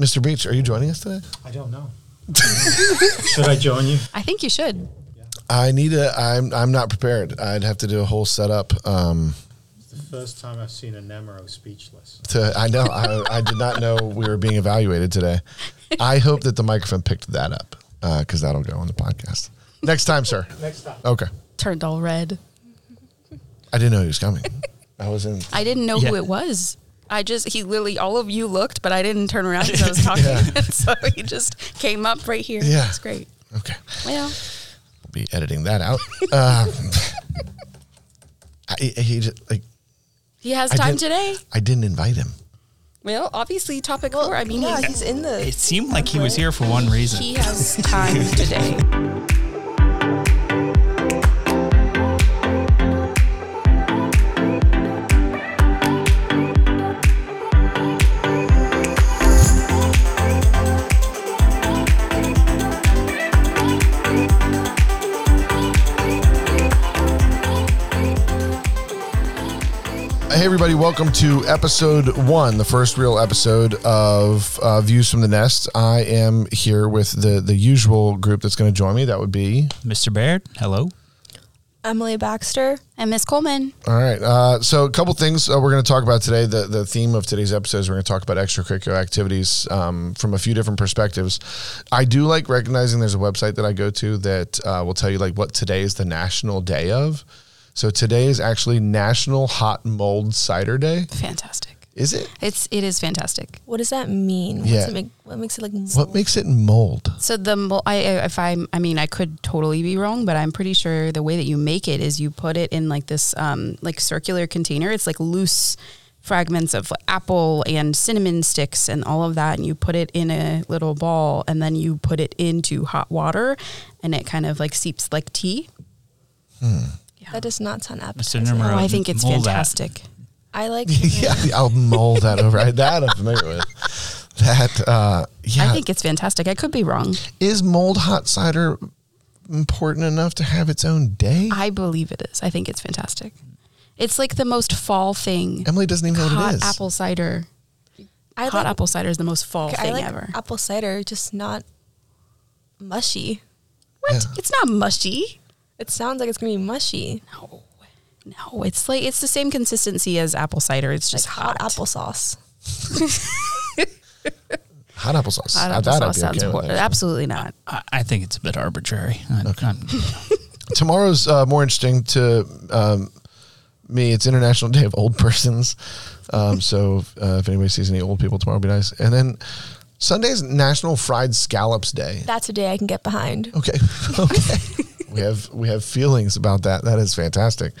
Mr. Beech, are you joining us today? I don't know. Should I join you? I think you should. I need a. I'm. I'm not prepared. I'd have to do a whole setup. Um, It's the first time I've seen a Nemerow speechless. to. I know. I, I did not know we were being evaluated today. I hope that the microphone picked that up because that'll go on the podcast next time, sir. Next time. Okay. Turned all red. I didn't know he was coming. I was in. I didn't know who Yeah. it was. I just he literally all of you looked, but I didn't turn around because I was talking. Yeah. so he just came up right here. Yeah. it's great. Okay. Well, We'll be editing that out. Um, I, he just, like he has time didn't- today. I didn't invite him. Well, obviously, topic four. I mean, yeah, he, he's in the. It seemed like he was here for one reason. he has time today. Everybody, welcome to episode one, the first real episode of uh, Views from the Nest. I am here with the, the usual group that's going to join me. That would be. Mr. Baird, hello. Emily Baxter. And Miss Coleman. All right. Uh, so, a couple things uh, we're going to talk about today. The, the theme of today's episode is we're going to talk about extracurricular activities um, from a few different perspectives. I do like recognizing there's a website that I go to that uh, will tell you like what today is the national day of. So, today is actually National Hot Mulled Cider Day. Fantastic. Is it? It's it is fantastic. What does that mean? Yeah. What's make, what makes it like? What makes it mold? So the mo- I I- if I I mean I could totally be wrong, but I'm pretty sure the way that you make it is you put it in like this um like circular container. It's like loose fragments of apple and cinnamon sticks and all of that and you put it in a little ball and then you put it into hot water and it kind of like seeps like tea. That does not sound Mr. appetizing. Oh, I think it's mold that. fantastic. I like. yeah, I'll mold that over. I- That I'm familiar with. That uh, yeah, I think it's fantastic. I could be wrong. is mold hot cider important enough to have its own day? I believe it is. I think it's fantastic. It's like the most fall thing. Emily doesn't even know what Hot it is. apple cider. I Hot like, apple cider is the most fall okay, thing I like ever. apple cider, just not mushy. What? Yeah. It's not mushy. It sounds like it's gonna be mushy, No, no. It's like it's the same consistency as apple cider. It's like just hot, hot, applesauce. hot applesauce. Hot apple that I'd sauce be sounds okay with, hor- absolutely not. I, I think it's a bit arbitrary. I, I'm- Tomorrow's uh, more interesting to um, me. It's International Day of Old Persons. Um, so uh, if anybody sees any old people tomorrow, it'd be nice. And then Sunday's National Fried Scallops Day. That's a day I can get behind. Okay. Okay. We have we have feelings about that. That is fantastic.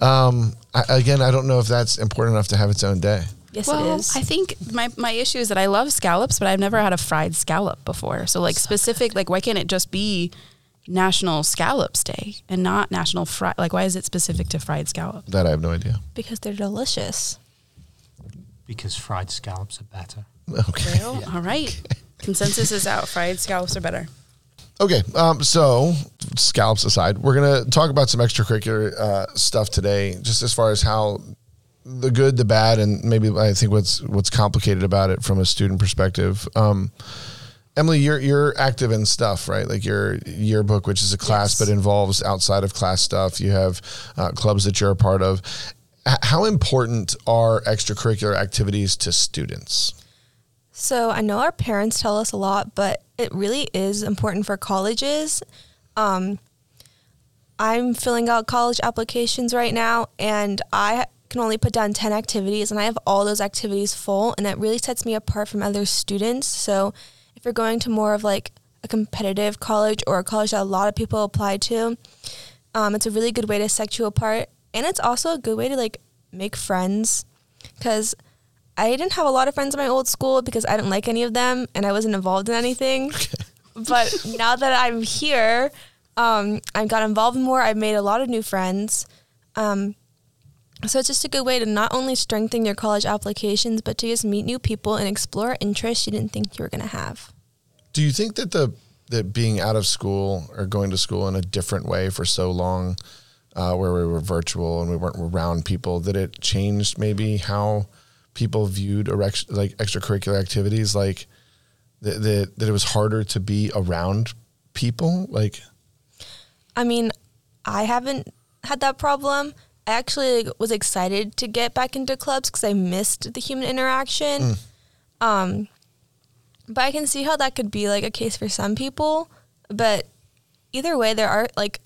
Um, I, again, I don't know if that's important enough to have its own day. Yes, well, it is. I think my, my issue is that I love scallops, but I've never had a fried scallop before. So like specific, like why can't it just be National Scallops Day and not National Fry? Like why is it specific to fried scallop? That I have no idea. because they're delicious. Because fried scallops are better. Okay. Well, all right. Consensus is out. Fried scallops are better. Okay. Um, so scallops aside, we're gonna talk about some extracurricular uh, stuff today, just as far as how the good, the bad, and maybe I think what's what's complicated about it from a student perspective. Um, Emily, you're you're active in stuff, right? Like your yearbook, which is a class, Yes. but involves outside of class stuff. You have uh, clubs that you're a part of. H- how important are extracurricular activities to students? So I know our parents tell us a lot, but it really is important for colleges. Um, I'm filling out college applications right now, and I can only put down 10 activities, and I have all those activities full, and it really sets me apart from other students. So if you're going to more of like a competitive college or a college that a lot of people apply to, um, it's a really good way to set you apart, and it's also a good way to like make friends, because I didn't have a lot of friends in my old school because I didn't like any of them and I wasn't involved in anything. But now that I'm here, um, I got involved more. I've made a lot of new friends. Um, so it's just a good way to not only strengthen your college applications, but to just meet new people and explore interests you didn't think you were going to have. Do you think that the that being out of school or going to school in a different way for so long, uh, where we were virtual and we weren't around people, that it changed maybe how people viewed erect, like extracurricular activities? Like, that, that that it was harder to be around people? Like, I mean, I haven't had that problem. I actually was excited to get back into clubs because I missed the human interaction. Um, but I can see how that could be like a case for some people. But either way, there are like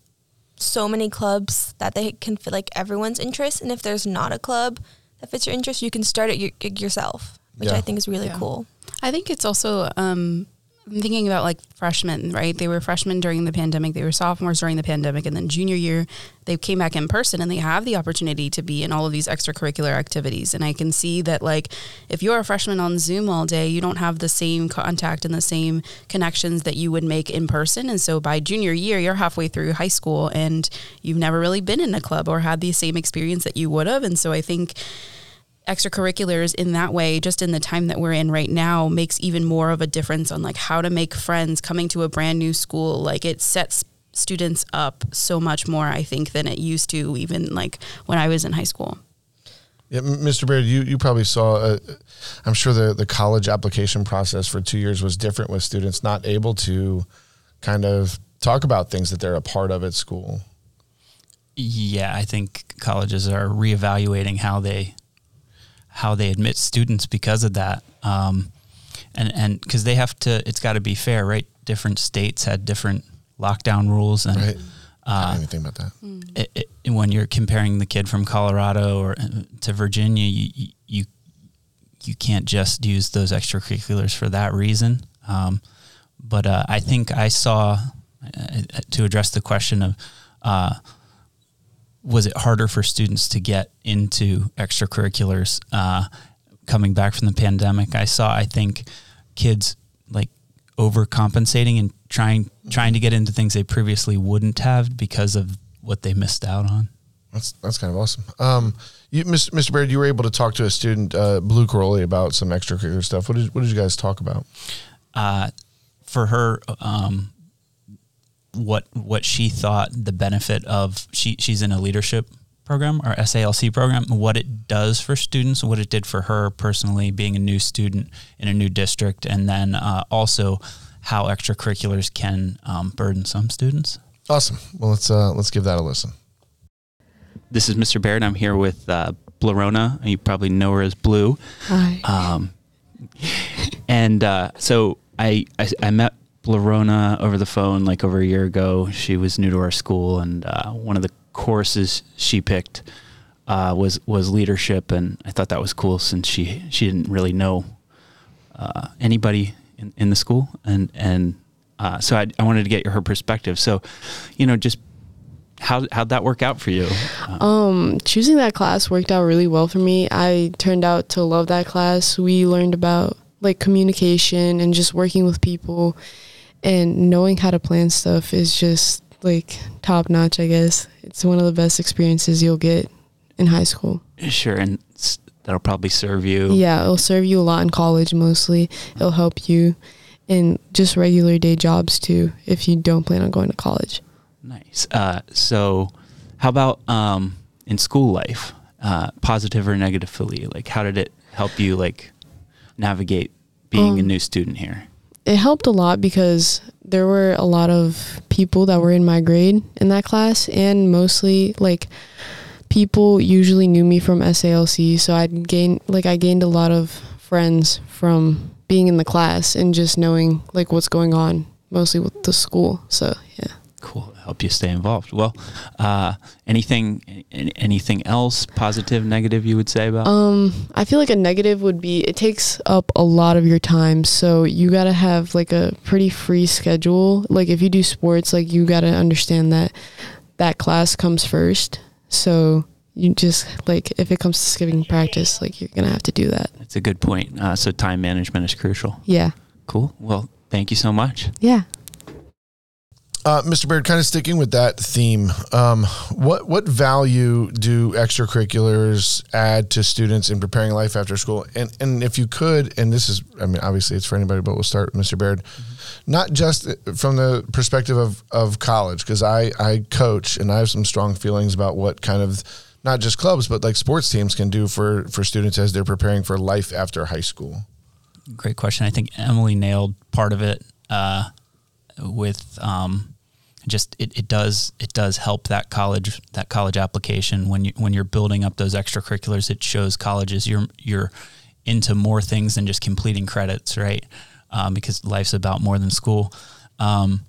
so many clubs that they can fit like everyone's interest. And if there's not a club that fits your interest, you can start it y- yourself, which Yeah. I think is really Yeah. cool. I think it's also um, I'm thinking about like freshmen, right? They were freshmen during the pandemic, they were sophomores during the pandemic, and then junior year they came back in person and they have the opportunity to be in all of these extracurricular activities. And I can see that like if you're a freshman on Zoom all day, you don't have the same contact and the same connections that you would make in person. And so by junior year, you're halfway through high school and you've never really been in a club or had the same experience that you would have. And so I think extracurriculars in that way just in the time that we're in right now makes even more of a difference on like how to make friends coming to a brand new school like it sets students up so much more i think than it used to even like when i was in high school yeah, Mr. Baird, you, you probably saw. Uh, I'm sure the the college application process for two years was different with students not able to kind of talk about things that they're a part of at school. Yeah, I think colleges are reevaluating how they how they admit students because of that, um, and and because they have to, it's got to be fair, right? Different states had different lockdown rules, and Right. I uh, don't even think about that. it, it, when you're comparing the kid from Colorado or uh, to Virginia, you you you can't just use those extracurriculars for that reason. Um, but uh, I think I saw uh, to address the question of uh, was it harder for students to get into extracurriculars uh, coming back from the pandemic? I saw I think kids like overcompensating and trying trying to get into things they previously wouldn't have because of what they missed out on. That's that's kind of awesome. Um, you, Mr. Mr. Baird, you were able to talk to a student, uh, Blue Coroli, about some extracurricular stuff. What did what did you guys talk about? uh, for her, um, what what she thought the benefit of she she's in a leadership program or SALC program, what it does for students, what it did for her personally, being a new student in a new district, and then uh, also how extracurriculars can um, burden some students. Awesome. Well, let's uh, let's give that a listen. This is Mr. Baird. I'm here with uh, Blarona. You probably know her as Blue. Hi. Um, and uh, so I, I I met Blarona over the phone like over a year ago. She was new to our school, and uh, one of the courses she picked uh, was was leadership, and I thought that was cool since she she didn't really know uh, anybody in, in the school, and and uh, so I, I wanted to get her perspective. So, you know, just how how'd that work out for you? Uh, Um, choosing that class worked out really well for me. I turned out to love that class. We learned about like communication and just working with people and knowing how to plan stuff is just like top notch, I guess. It's one of the best experiences you'll get in high school. sure, and that'll probably serve you. Yeah, it'll serve you a lot in college mostly. It'll help you in just regular day jobs too if you don't plan on going to college. Nice. Uh, so, how about um, in school life, uh, positive or negatively? Like, how did it help you like navigate being a Um, new student here? It helped a lot because there were a lot of people that were in my grade in that class and mostly like people usually knew me from SALC so I'd gain like I gained a lot of friends from being in the class and just knowing like what's going on mostly with the school so yeah Cool. Help you stay involved. Well, uh, anything, anything else, positive, negative, you would say about? Um, I feel like a negative would be it takes up a lot of your time. So you gotta have like a pretty free schedule. Like if you do sports, like you gotta understand that that class comes first. So you just like if it comes to skipping practice, like you're gonna have to do that. It's a good point. Uh, so, time management is crucial. Yeah. Cool. Well, thank you so much. Yeah. Uh, Mr. Baird, kind of sticking with that theme, um, what what value do extracurriculars add to students in preparing life after school? And and if you could, and this is, I mean, obviously it's for anybody, but we'll start with Mr. Baird, not just from the perspective of of college, because I I coach and I have some strong feelings about what kind of not just clubs, but like sports teams can do for for students as they're preparing for life after high school. great question. I think Emily nailed part of it uh, with um, just it, it does it does help that college that college application when you when you're building up those extracurriculars. It shows colleges you're you're into more things than just completing credits, right? Um, because life's about more than school. Um,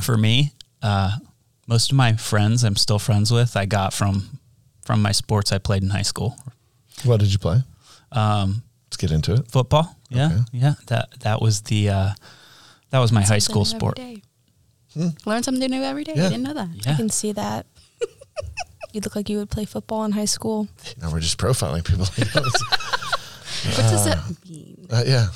for me, uh, most of my friends I'm still friends with, I got from from my sports I played in high school. What did you play? Um, Let's get into it. football. Yeah, Okay. yeah. That that was the uh, that was my high school sport. every day. Learn something new every day. Hmm. Yeah. I didn't know that. I Yeah, can see that. you look like you would play football in high school. Now we're just profiling people. What does that mean? uh, yeah.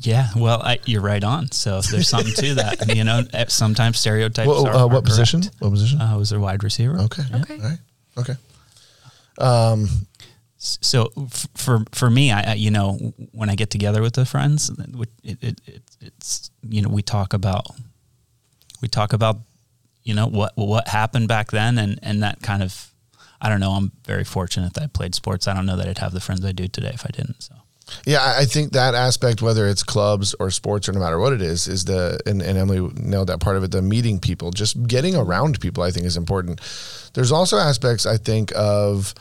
yeah. Well, I, you're right on. So if there's something to that. You know, eh, sometimes stereotypes. Well, are, uh, are what position? correct. What position? Uh, I was a wide receiver. okay. Okay. All right. Okay. Um, So f- for for me, I, I you know when I get together with the friends, it, it, it it's you know we talk about we talk about you know what what happened back then and and that kind of I don't know. I'm very fortunate that I played sports. I don't know that I'd have the friends I do today if I didn't. So Yeah, I- think that aspect, whether it's clubs or sports or no matter what it is, is the and, and Emily nailed that part of it. The meeting people, just getting around people, I think is important. There's also aspects I think of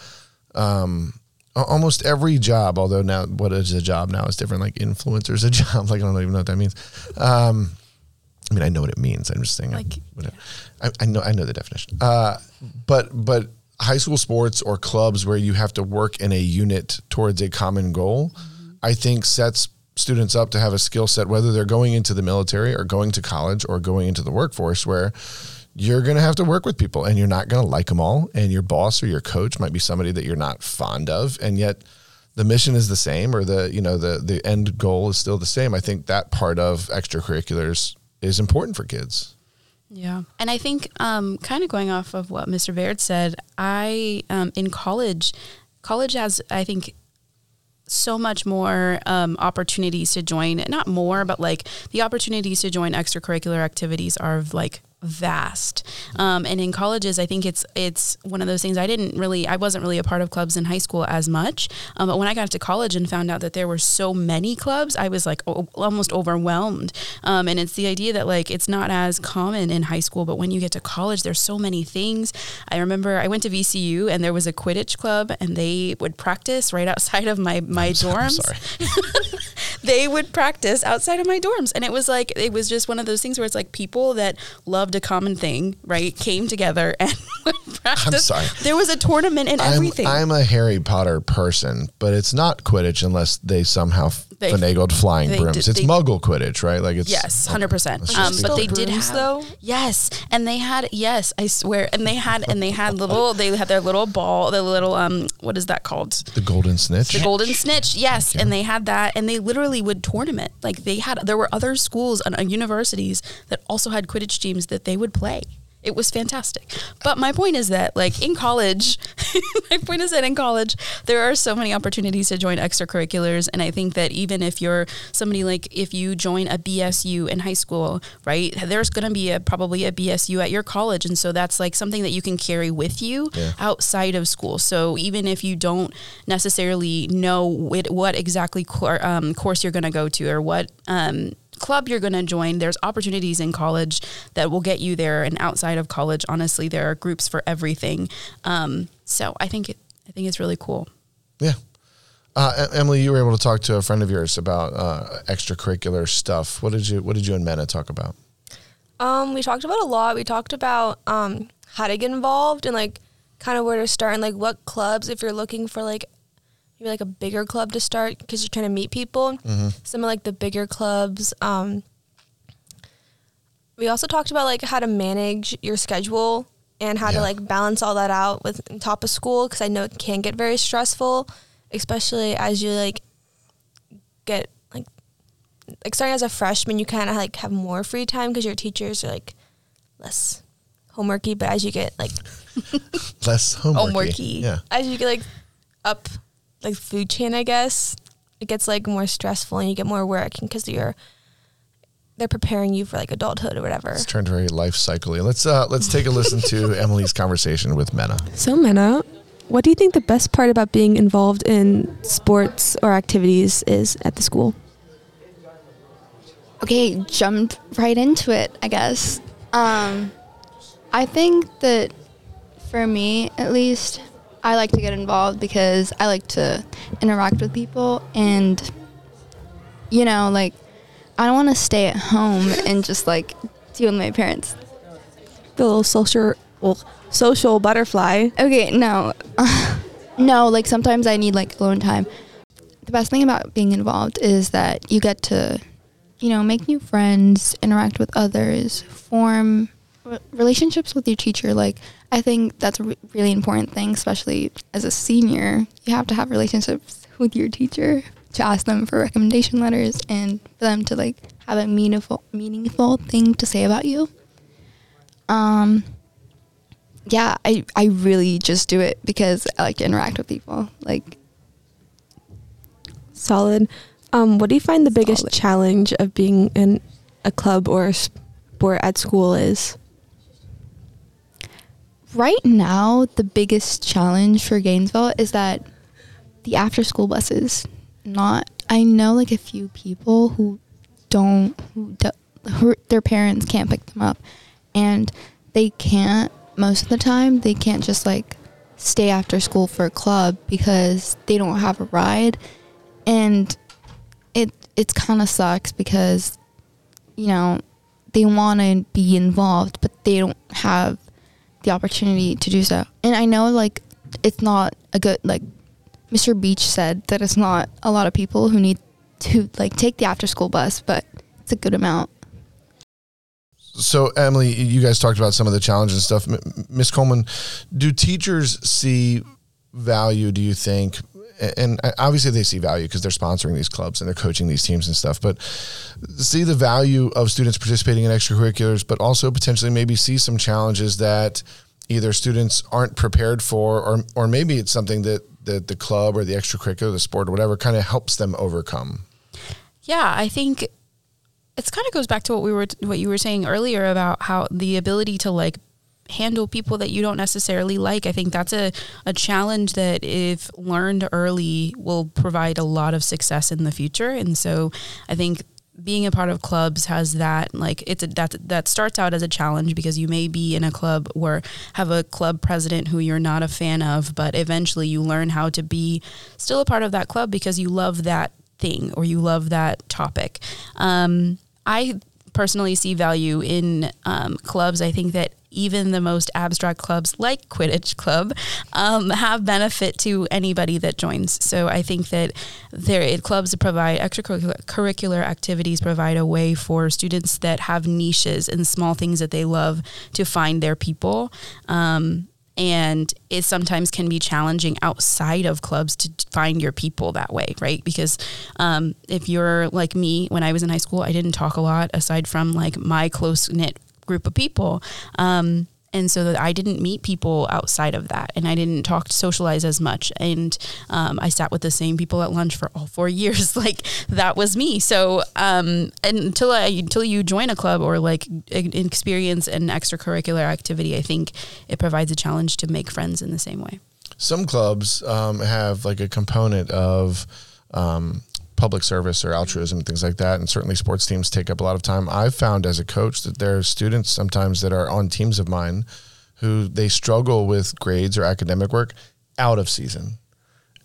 um, almost every job. Although now, what is a job now is different. Like influencers, a job. Like I don't even know what that means. Um, I mean, I know what it means. I'm just saying. I- Like, it- I, I know. I know the definition. Uh, but but high school sports or clubs where you have to work in a unit towards a common goal, I think sets students up to have a skill set, whether they're going into the military or going to college or going into the workforce, where you're going to have to work with people and you're not going to like them all. And your boss or your coach might be somebody that you're not fond of, and yet the mission is the same or the you know the the end goal is still the same. I think that part of extracurriculars is important for kids. Yeah. And I think, um, kind of going off of what Mr. Baird said, I, um, in college, college has, I think, so much more um, opportunities to join, not more, but like the opportunities to join extracurricular activities are like vast. Um, and in colleges, I think it's it's one of those things. I didn't really, I wasn't really a part of clubs in high school as much. Um, but when I got to college and found out that there were so many clubs, I was like o- almost overwhelmed. Um, and it's the idea that like it's not as common in high school, but when you get to college, there's so many things. I remember I went to VCU and there was a Quidditch club, and they would practice right outside of my my dorms I'm sorry. they would practice outside of my dorms. And it was like it was just one of those things where it's like people that loved a common thing right came together and would practice. Sorry. there was a tournament and I'm, everything. I'm a Harry Potter person, but it's not Quidditch unless they somehow They- finagled flying they brooms. did- it's they- Muggle Quidditch, right? Like it's Yes, okay. hundred percent. Um, but they did have though? yes, and they had yes, I swear, and they had and they had little they had their little ball, the little um, what is that called? the Golden Snitch. The Golden Snitch, yes, and they had that, and they literally would tournament. Like they had, there were other schools and uh, universities that also had Quidditch teams that they would play. It was fantastic. But my point is that, like in college, my point is that in college there are so many opportunities to join extracurriculars, and I think that even if you're somebody like if you join a BSU in high school, right, there's going to be a probably a BSU at your college, and so that's like something that you can carry with you Yeah. outside of school. So even if you don't necessarily know what, what exactly cour um, course you're going to go to or what um, club you're going to join, there's opportunities in college that will get you there. And outside of college, honestly, there are groups for everything. Um, so I think it, I think it's really cool. Yeah. Uh, Emily, you were able to talk to a friend of yours about uh, extracurricular stuff. What did you What did you and Mena talk about? Um, we talked about a lot. We talked about um how to get involved and like kind of where to start and like what clubs if you're looking for like maybe like a bigger club to start because you're trying to meet people. Some of like the bigger clubs. Um, we also talked about like how to manage your schedule and how Yeah. to like balance all that out with on top of school because I know it can get very stressful, especially as you like get like like starting as a freshman, you kind of like have more free time because your teachers are like less homeworky. But as you get like Less homework. Homeworky. Yeah. as you get like up like food chain, I guess it gets like more stressful and you get more work because you're they're preparing you for like adulthood or whatever. It's turned very life cycly. Let's uh, let's take a listen to Emily's conversation with Mena. So Mena, what do you think the best part about being involved in sports or activities is at the school? Okay, jumped right into it, I guess. Um, I think that for me, at least, I like to get involved because I like to interact with people and, you know, like, I don't want to stay at home and just like deal with my parents. The little social, well, social butterfly. Okay, no. no, like sometimes I need like alone time. The best thing about being involved is that you get to, you know, make new friends, interact with others, form relationships with your teacher. Like, I think that's a re- really important thing, especially as a senior. You have to have relationships with your teacher to ask them for recommendation letters and for them to like have a meaningful meaningful thing to say about you. Um yeah, I, I really just do it because I like to interact with people. Like, Solid. Um, what do you find the biggest Solid. challenge of being in a club or a sport at school is? Right now, the biggest challenge for Gainesville is that the after school buses, not, I know like a few people who don't, who, do, who their parents can't pick them up. And they can't, most of the time, they can't just like stay after school for a club because they don't have a ride. And it, it kind of sucks because, you know, they want to be involved, but they don't have the opportunity to do so. And I know like it's not a good like Mr. Beech said that it's not a lot of people who need to like take the after school bus, but it's a good amount. So, Emily, you guys talked about some of the challenges and stuff. Miss Coleman, do teachers see value, do you think? And obviously, they see value because they're sponsoring these clubs and they're coaching these teams and stuff. But see the value of students participating in extracurriculars, but also potentially maybe see some challenges that either students aren't prepared for, or or maybe it's something that that the club or the extracurricular, the sport or whatever, kind of helps them overcome. Yeah, I think it's kind of goes back to what we were what you were saying earlier about how the ability to like handle people that you don't necessarily like. I think that's a, a challenge that if learned early will provide a lot of success in the future. And so I think being a part of clubs has that like it's a, that that starts out as a challenge because you may be in a club or have a club president who you're not a fan of but eventually you learn how to be still a part of that club because you love that thing or you love that topic um, i personally see value in um, clubs i think that even the most abstract clubs like Quidditch Club um, have benefit to anybody that joins. So I think that there clubs provide extracurricular activities provide a way for students that have niches and small things that they love to find their people. Um, and it sometimes can be challenging outside of clubs to find your people that way, right? Because um, if you're like me, when I was in high school, I didn't talk a lot aside from like my close knit group of people. Um, and so I didn't meet people outside of that, and I didn't talk socialize as much. And um, I sat with the same people at lunch for all four years. like that was me. So um, until I until you join a club or like experience an extracurricular activity, I think it provides a challenge to make friends in the same way. Some clubs um, have like a component of um, public service or altruism things like that. And certainly sports teams take up a lot of time. I've found as a coach that there are students sometimes that are on teams of mine who they struggle with grades or academic work out of season.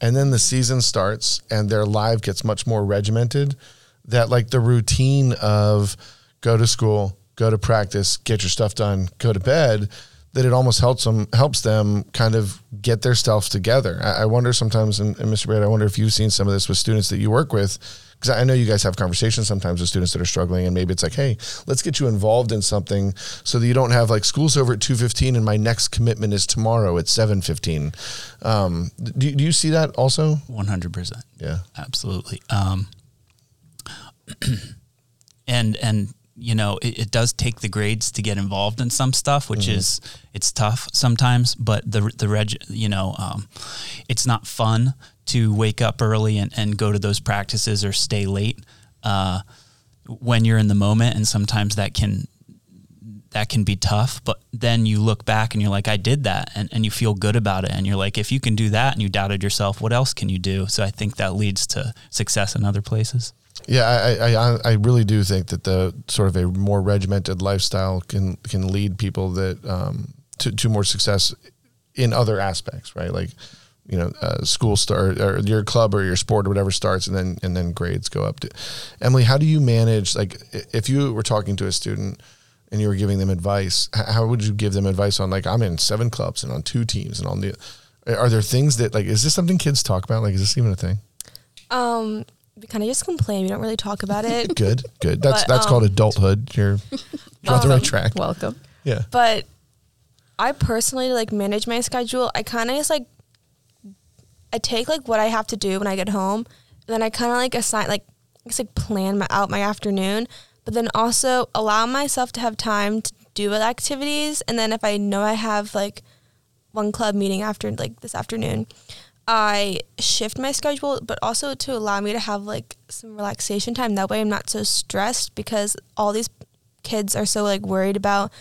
And then the season starts and their life gets much more regimented that like the routine of go to school, go to practice, get your stuff done, go to bed that it almost helps them helps them kind of get their stuff together. I, I wonder sometimes, and, and Mr. Baird, I wonder if you've seen some of this with students that you work with, because I know you guys have conversations sometimes with students that are struggling, and maybe it's like, hey, let's get you involved in something so that you don't have like school's over at two fifteen and my next commitment is tomorrow at seven fifteen. Um, do, do you see that also? One hundred percent. Yeah, absolutely. Um, and and you know it, it, does take the grades to get involved in some stuff which mm-hmm. is it's tough sometimes but the the reg you know um, it's not fun to wake up early and, and go to those practices or stay late uh, when you're in the moment and sometimes that can that can be tough. But then you look back and you're like, I did that, and, and you feel good about it. And you're like, if you can do that and you doubted yourself, what else can you do? So I think that leads to success in other places. Yeah, I, I, I- really do think that the sort of a more regimented lifestyle can can lead people that um, to to more success in other aspects, right? Like you know, uh, school start or your club or your sport or whatever starts, and then and then grades go up. To, Emily, how do you manage? Like, if you were talking to a student and you were giving them advice, how would you give them advice on like I'm in seven clubs and on two teams and on the are there things that like is this something kids talk about? Like, is this even a thing? Um, we kind of just complain. We don't really talk about it. Good, good. That's But, that's um, called adulthood. You're, you're on the right track. Welcome. Yeah. but I personally to, like manage my schedule. I kind of just like I take like what I have to do when I get home, and then I kind of like assign like just like plan my, out my afternoon, but then also allow myself to have time to do other activities. And then if I know I have like one club meeting after like this afternoon, I shift my schedule, but also to allow me to have like some relaxation time. That way, I'm not so stressed because all these kids are so like worried about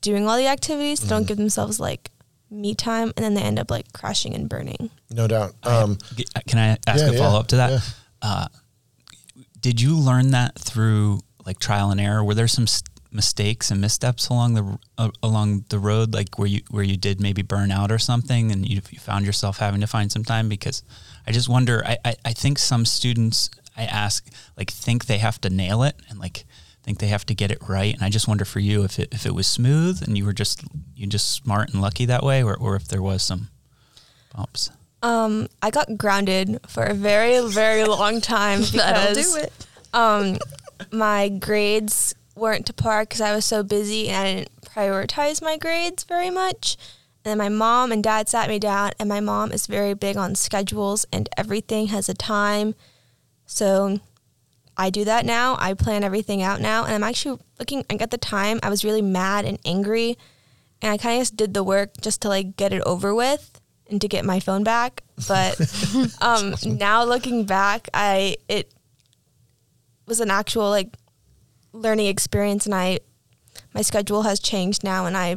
doing all the activities. They don't give themselves like me time, and then they end up like crashing and burning. No doubt. Um, G- Can I ask Yeah, a yeah, follow up to that? yeah. Uh, did you learn that through like trial and error? Were there some s- mistakes and missteps along the uh, along the road, like where you where you did maybe burn out or something, and you, you found yourself having to find some time? Because I just wonder. I, I I think some students I ask like think they have to nail it and like think they have to get it right, and I just wonder for you if it if it was smooth and you were just you just smart and lucky that way, or or if there was some bumps. Um, I got grounded for a very, very long time That'll because do it. um, my grades weren't to par because I was so busy and I didn't prioritize my grades very much. And then my mom and dad sat me down, and my mom is very big on schedules and everything has a time. So I do that now. I plan everything out now, and I'm actually looking. Like at the time, I was really mad and angry, and I kind of just did the work just to like get it over with and to get my phone back. But um, now looking back, I it was an actual like learning experience, and I my schedule has changed now, and I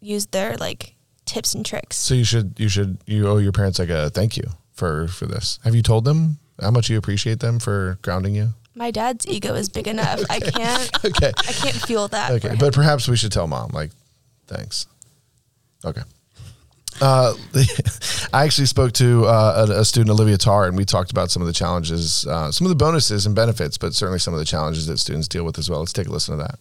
use their like tips and tricks. so you should you should you owe your parents like a thank you for for this. Have you told them how much you appreciate them for grounding you? My dad's ego is big enough. I can't. Okay. I can't feel that. Okay, but perhaps we should tell mom like thanks. Okay. Uh, I actually spoke to uh, a, a student, Olivia Tarr, and we talked about some of the challenges, uh, some of the bonuses and benefits, but certainly some of the challenges that students deal with as well. Let's take a listen to that.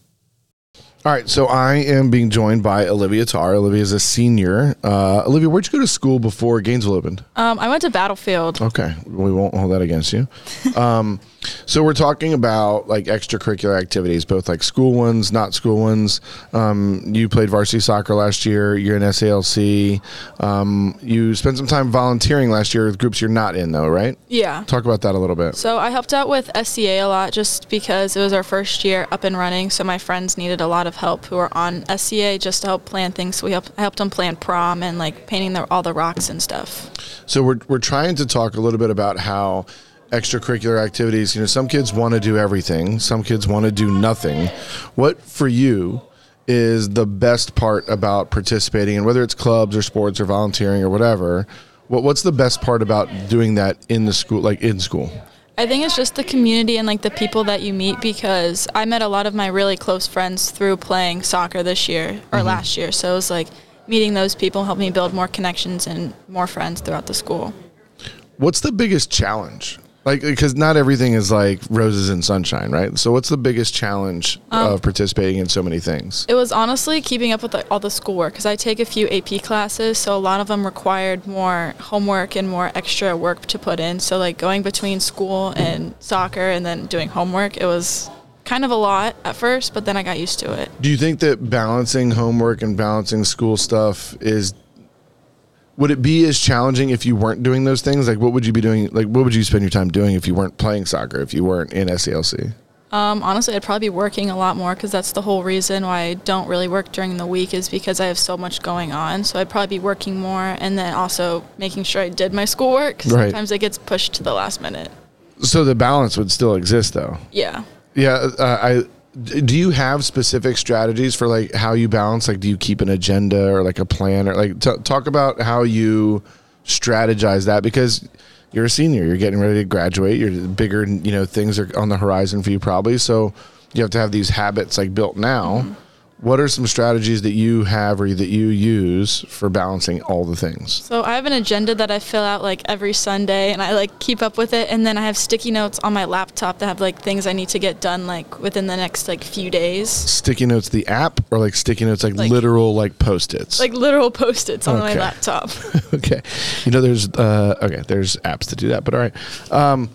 All right, so I am being joined by Olivia Tarr. Olivia is a senior. Uh, Olivia, where'd you go to school before Gainesville opened? Um, I went to Battlefield. Okay, we won't hold that against you. Um, so we're talking about like extracurricular activities, both like school ones, not school ones. Um, you played varsity soccer last year. You're in SALC. Um, you spent some time volunteering last year with groups you're not in, though, right? Yeah. Talk about that a little bit. So I helped out with SCA a lot just because it was our first year up and running. So my friends needed a lot of help who are on SCA just to help plan things. So we helped, I helped them plan prom and like painting the, all the rocks and stuff. So we're we're trying to talk a little bit about how extracurricular activities. You know, some kids want to do everything. Some kids want to do nothing. What for you is the best part about participating, and whether it's clubs or sports or volunteering or whatever? What what's the best part about doing that in the school, like in school? I think it's just the community and like the people that you meet because I met a lot of my really close friends through playing soccer this year or mm-hmm. last year. So it was like meeting those people helped me build more connections and more friends throughout the school. What's the biggest challenge? Like, because not everything is like roses and sunshine, right? So, what's the biggest challenge um, of participating in so many things? It was honestly keeping up with like, all the schoolwork because I take a few AP classes, so a lot of them required more homework and more extra work to put in. So like going between school and soccer and then doing homework, it was kind of a lot at first, but then I got used to it. Do you think that balancing homework and balancing school stuff is would it be as challenging if you weren't doing those things? Like what would you be doing like what would you spend your time doing if you weren't playing soccer, if you weren't in SALC? Um, honestly, I'd probably be working a lot more because that's the whole reason why I don't really work during the week is because I have so much going on. So I'd probably be working more and then also making sure I did my schoolwork. Right. Sometimes it gets pushed to the last minute. So the balance would still exist though. Yeah. Yeah, uh, I Do you have specific strategies for like how you balance? Like, do you keep an agenda or like a plan or like t- talk about how you strategize that because you're a senior, you're getting ready to graduate, you're bigger, you know, things are on the horizon for you probably. So you have to have these habits like built now. Mm-hmm. What are some strategies that you have or that you use for balancing all the things? So I have an agenda that I fill out like every Sunday and I like keep up with it and then I have sticky notes on my laptop that have like things I need to get done like within the next like few days. Sticky notes, the app, or like sticky notes, like, Like- literal like post-its. Like literal post-its on my laptop. okay. You know, there's uh, okay, there's apps to do that, but all right. Um,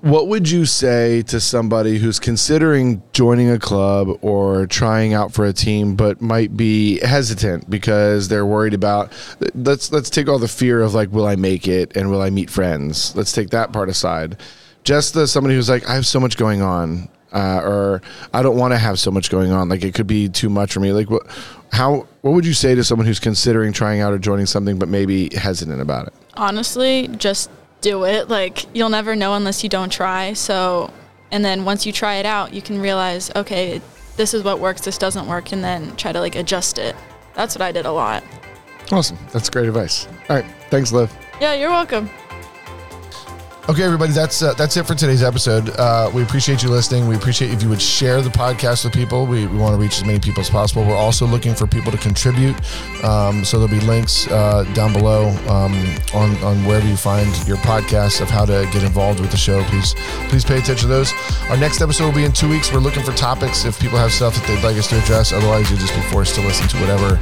what would you say to somebody who's considering joining a club or trying out for a team, but might be hesitant because they're worried about? Let's let's take all the fear of like, will I make it and will I meet friends? Let's take that part aside. Just the somebody who's like, I have so much going on. Uh, or I don't want to have so much going on. Like it could be too much for me. Like what? How? What would you say to someone who's considering trying out or joining something, but maybe hesitant about it? Honestly, just do it. Like you'll never know unless you don't try. So, and then once you try it out, you can realize, okay, this is what works, this doesn't work, and then try to like adjust it. That's what I did a lot. Awesome. That's great advice. All right. Thanks, Liv. Yeah, you're welcome. Okay, everybody, that's uh, that's it for today's episode. Uh, we appreciate you listening. We appreciate if you would share the podcast with people. We, we want to reach as many people as possible. We're also looking for people to contribute. Um, so there'll be links uh, down below um, on on wherever you find your podcast of how to get involved with the show. Please please pay attention to those. Our next episode will be in two weeks. We're looking for topics if people have stuff that they'd like us to address. Otherwise, you'll just be forced to listen to whatever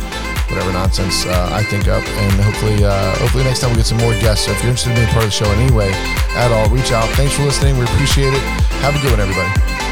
whatever nonsense uh, I think up. And hopefully uh, hopefully next time we get some more guests. So if you're interested in being part of the show in any way at all, reach out. Thanks for listening. We appreciate it. Have a good one, everybody.